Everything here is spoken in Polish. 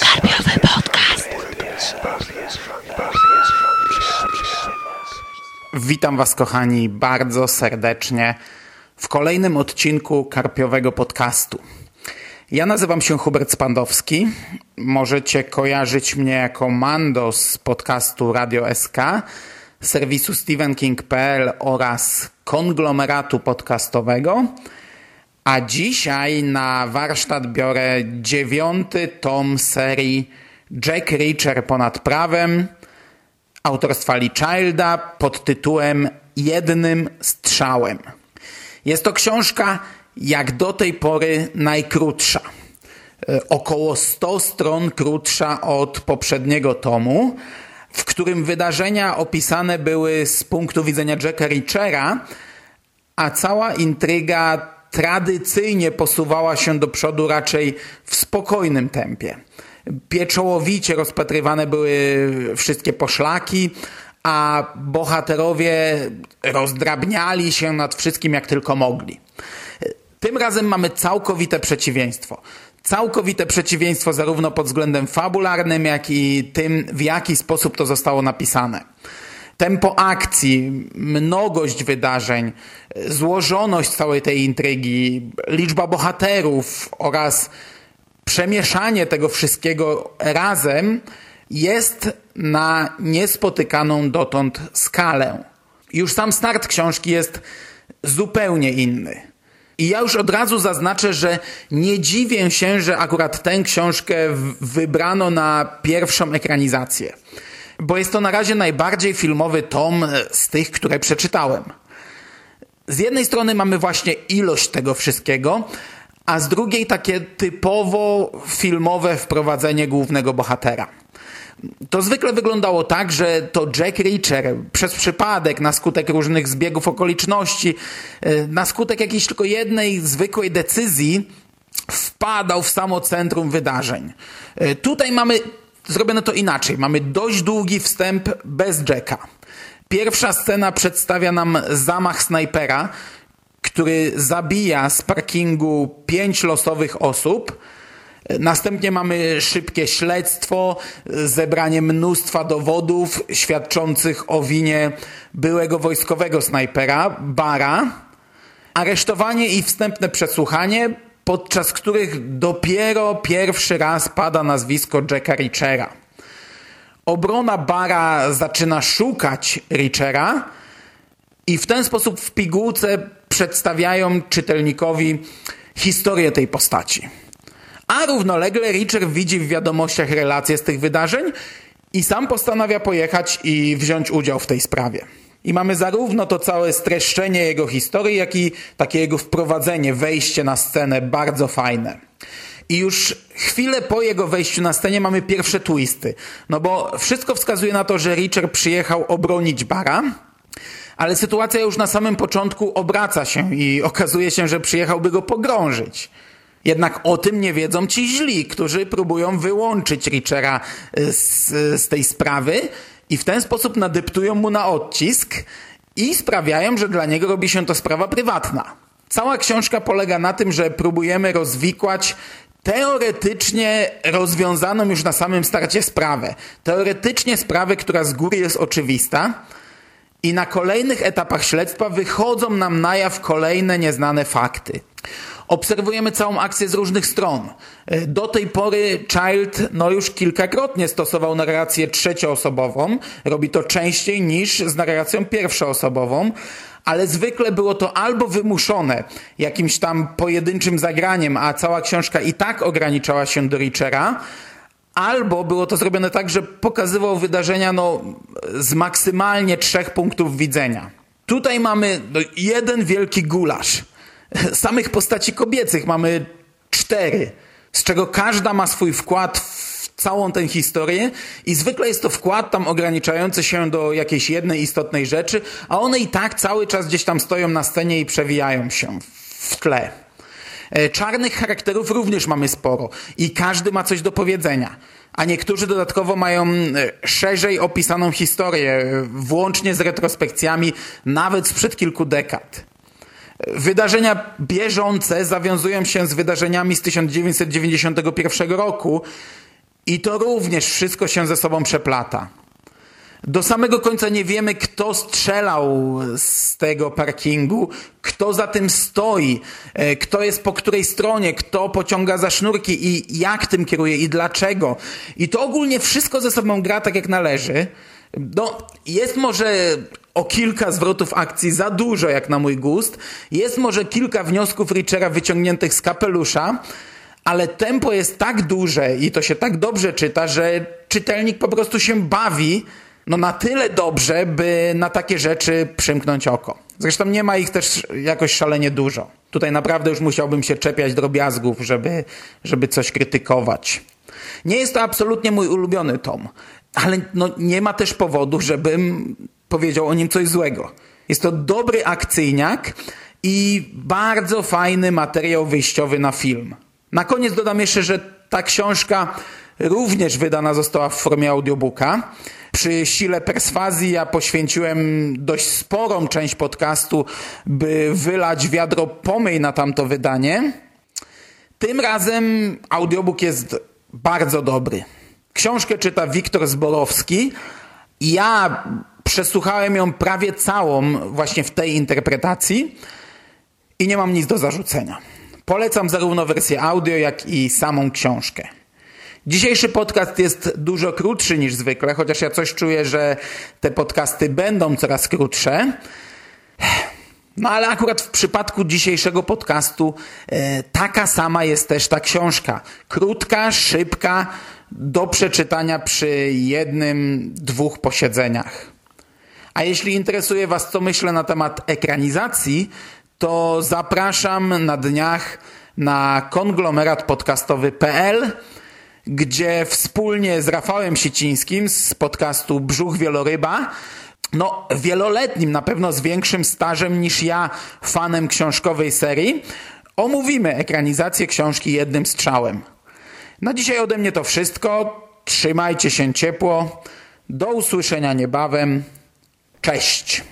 Karpiowy podcast. Witam Was, kochani, bardzo serdecznie w kolejnym odcinku Karpiowego Podcastu. Ja nazywam się Hubert Spandowski. Możecie kojarzyć mnie jako Mando z podcastu Radio SK, serwisu StephenKing.pl oraz konglomeratu podcastowego. A dzisiaj na warsztat biorę dziewiąty tom serii Jack Reacher ponad prawem autorstwa Lee Childa pod tytułem Jednym strzałem. Jest to książka jak do tej pory najkrótsza. E, Około 100 stron krótsza od poprzedniego tomu, w którym wydarzenia opisane były z punktu widzenia Jacka Reachera, a cała intryga tradycyjnie posuwała się do przodu raczej w spokojnym tempie. Pieczołowicie rozpatrywane były wszystkie poszlaki, a bohaterowie rozdrabniali się nad wszystkim jak tylko mogli. Tym razem mamy całkowite przeciwieństwo. Całkowite przeciwieństwo zarówno pod względem fabularnym, jak i tym, w jaki sposób to zostało napisane tempo akcji, mnogość wydarzeń, złożoność całej tej intrygi, liczba bohaterów oraz przemieszanie tego wszystkiego razem jest na niespotykaną dotąd skalę. Już sam start książki jest zupełnie inny. I ja już od razu zaznaczę, że nie dziwię się, że akurat tę książkę wybrano na pierwszą ekranizację bo jest to na razie najbardziej filmowy tom z tych, które przeczytałem. Z jednej strony mamy właśnie ilość tego wszystkiego, a z drugiej takie typowo filmowe wprowadzenie głównego bohatera. To zwykle wyglądało tak, że to Jack Reacher przez przypadek, na skutek różnych zbiegów okoliczności, na skutek jakiejś tylko jednej zwykłej decyzji, wpadał w samo centrum wydarzeń. Tutaj mamy zrobiono to inaczej. Mamy dość długi wstęp bez Jacka. Pierwsza scena przedstawia nam zamach snajpera, który zabija z parkingu pięć losowych osób. Następnie mamy szybkie śledztwo, zebranie mnóstwa dowodów świadczących o winie byłego wojskowego snajpera, Bara, aresztowanie i wstępne przesłuchanie, podczas których dopiero pierwszy raz pada nazwisko Jacka Reachera. Obrona Bara zaczyna szukać Reachera i w ten sposób w pigułce przedstawiają czytelnikowi historię tej postaci. A równolegle Reacher widzi w wiadomościach relacje z tych wydarzeń i sam postanawia pojechać i wziąć udział w tej sprawie. I mamy zarówno to całe streszczenie jego historii, jak i takie jego wprowadzenie, wejście na scenę bardzo fajne. I już chwilę po jego wejściu na scenie mamy pierwsze twisty. No bo wszystko wskazuje na to, że Richard przyjechał obronić Bara, ale sytuacja już na samym początku obraca się i okazuje się, że przyjechałby go pogrążyć. Jednak o tym nie wiedzą ci źli, którzy próbują wyłączyć Richera z, z tej sprawy i w ten sposób nadeptują mu na odcisk i sprawiają, że dla niego robi się to sprawa prywatna. Cała książka polega na tym, że próbujemy rozwikłać teoretycznie rozwiązaną już na samym starcie sprawę. Teoretycznie sprawę, która z góry jest oczywista i na kolejnych etapach śledztwa wychodzą nam na jaw kolejne nieznane fakty. Obserwujemy całą akcję z różnych stron. Do tej pory Child no już kilkakrotnie stosował narrację trzecioosobową. Robi to częściej niż z narracją pierwszoosobową, ale zwykle było to albo wymuszone jakimś tam pojedynczym zagraniem, a cała książka i tak ograniczała się do Richera, albo było to zrobione tak, że pokazywał wydarzenia no, z maksymalnie trzech punktów widzenia. Tutaj mamy no, jeden wielki gulasz. Samych postaci kobiecych mamy cztery, z czego każda ma swój wkład w całą tę historię i zwykle jest to wkład tam ograniczający się do jakiejś jednej istotnej rzeczy, a one i tak cały czas gdzieś tam stoją na scenie i przewijają się w tle. Czarnych charakterów również mamy sporo i każdy ma coś do powiedzenia. A niektórzy dodatkowo mają szerzej opisaną historię, włącznie z retrospekcjami nawet sprzed kilku dekad. Wydarzenia bieżące zawiązują się z wydarzeniami z 1991 roku i to również wszystko się ze sobą przeplata. Do samego końca nie wiemy, kto strzelał z tego parkingu, kto za tym stoi, e, kto jest po której stronie, kto pociąga za sznurki i jak tym kieruje i dlaczego. I to ogólnie wszystko ze sobą gra tak jak należy. No, jest może o kilka zwrotów akcji za dużo jak na mój gust. Jest może kilka wniosków Richera wyciągniętych z kapelusza, ale tempo jest tak duże i to się tak dobrze czyta, że czytelnik po prostu się bawi no na tyle dobrze, by na takie rzeczy przymknąć oko. Zresztą nie ma ich też jakoś szalenie dużo. Tutaj naprawdę już musiałbym się czepiać drobiazgów, żeby, żeby coś krytykować. Nie jest to absolutnie mój ulubiony tom, ale no nie ma też powodu, żebym powiedział o nim coś złego. Jest to dobry akcyjniak i bardzo fajny materiał wyjściowy na film. Na koniec dodam jeszcze, że ta książka również wydana została w formie audiobooka. Przy sile perswazji ja poświęciłem dość sporą część podcastu, by wylać wiadro pomyj na tamto wydanie. Tym razem audiobook jest bardzo dobry. Książkę czyta Wiktor Zborowski. Ja przesłuchałem ją prawie całą właśnie w tej interpretacji i nie mam nic do zarzucenia. Polecam zarówno wersję audio, jak i samą książkę. Dzisiejszy podcast jest dużo krótszy niż zwykle, chociaż ja coś czuję, że te podcasty będą coraz krótsze. No ale akurat w przypadku dzisiejszego podcastu e, taka sama jest też ta książka. Krótka, szybka, do przeczytania przy jednym, dwóch posiedzeniach. A jeśli interesuje Was, co myślę na temat ekranizacji, to zapraszam na dniach na konglomeratpodcastowy.pl gdzie wspólnie z Rafałem Siecińskim z podcastu Brzuch Wieloryba no, wieloletnim, na pewno z większym stażem niż ja, fanem książkowej serii, omówimy ekranizację książki jednym strzałem. Na dzisiaj ode mnie to wszystko. Trzymajcie się ciepło. Do usłyszenia niebawem. Cześć.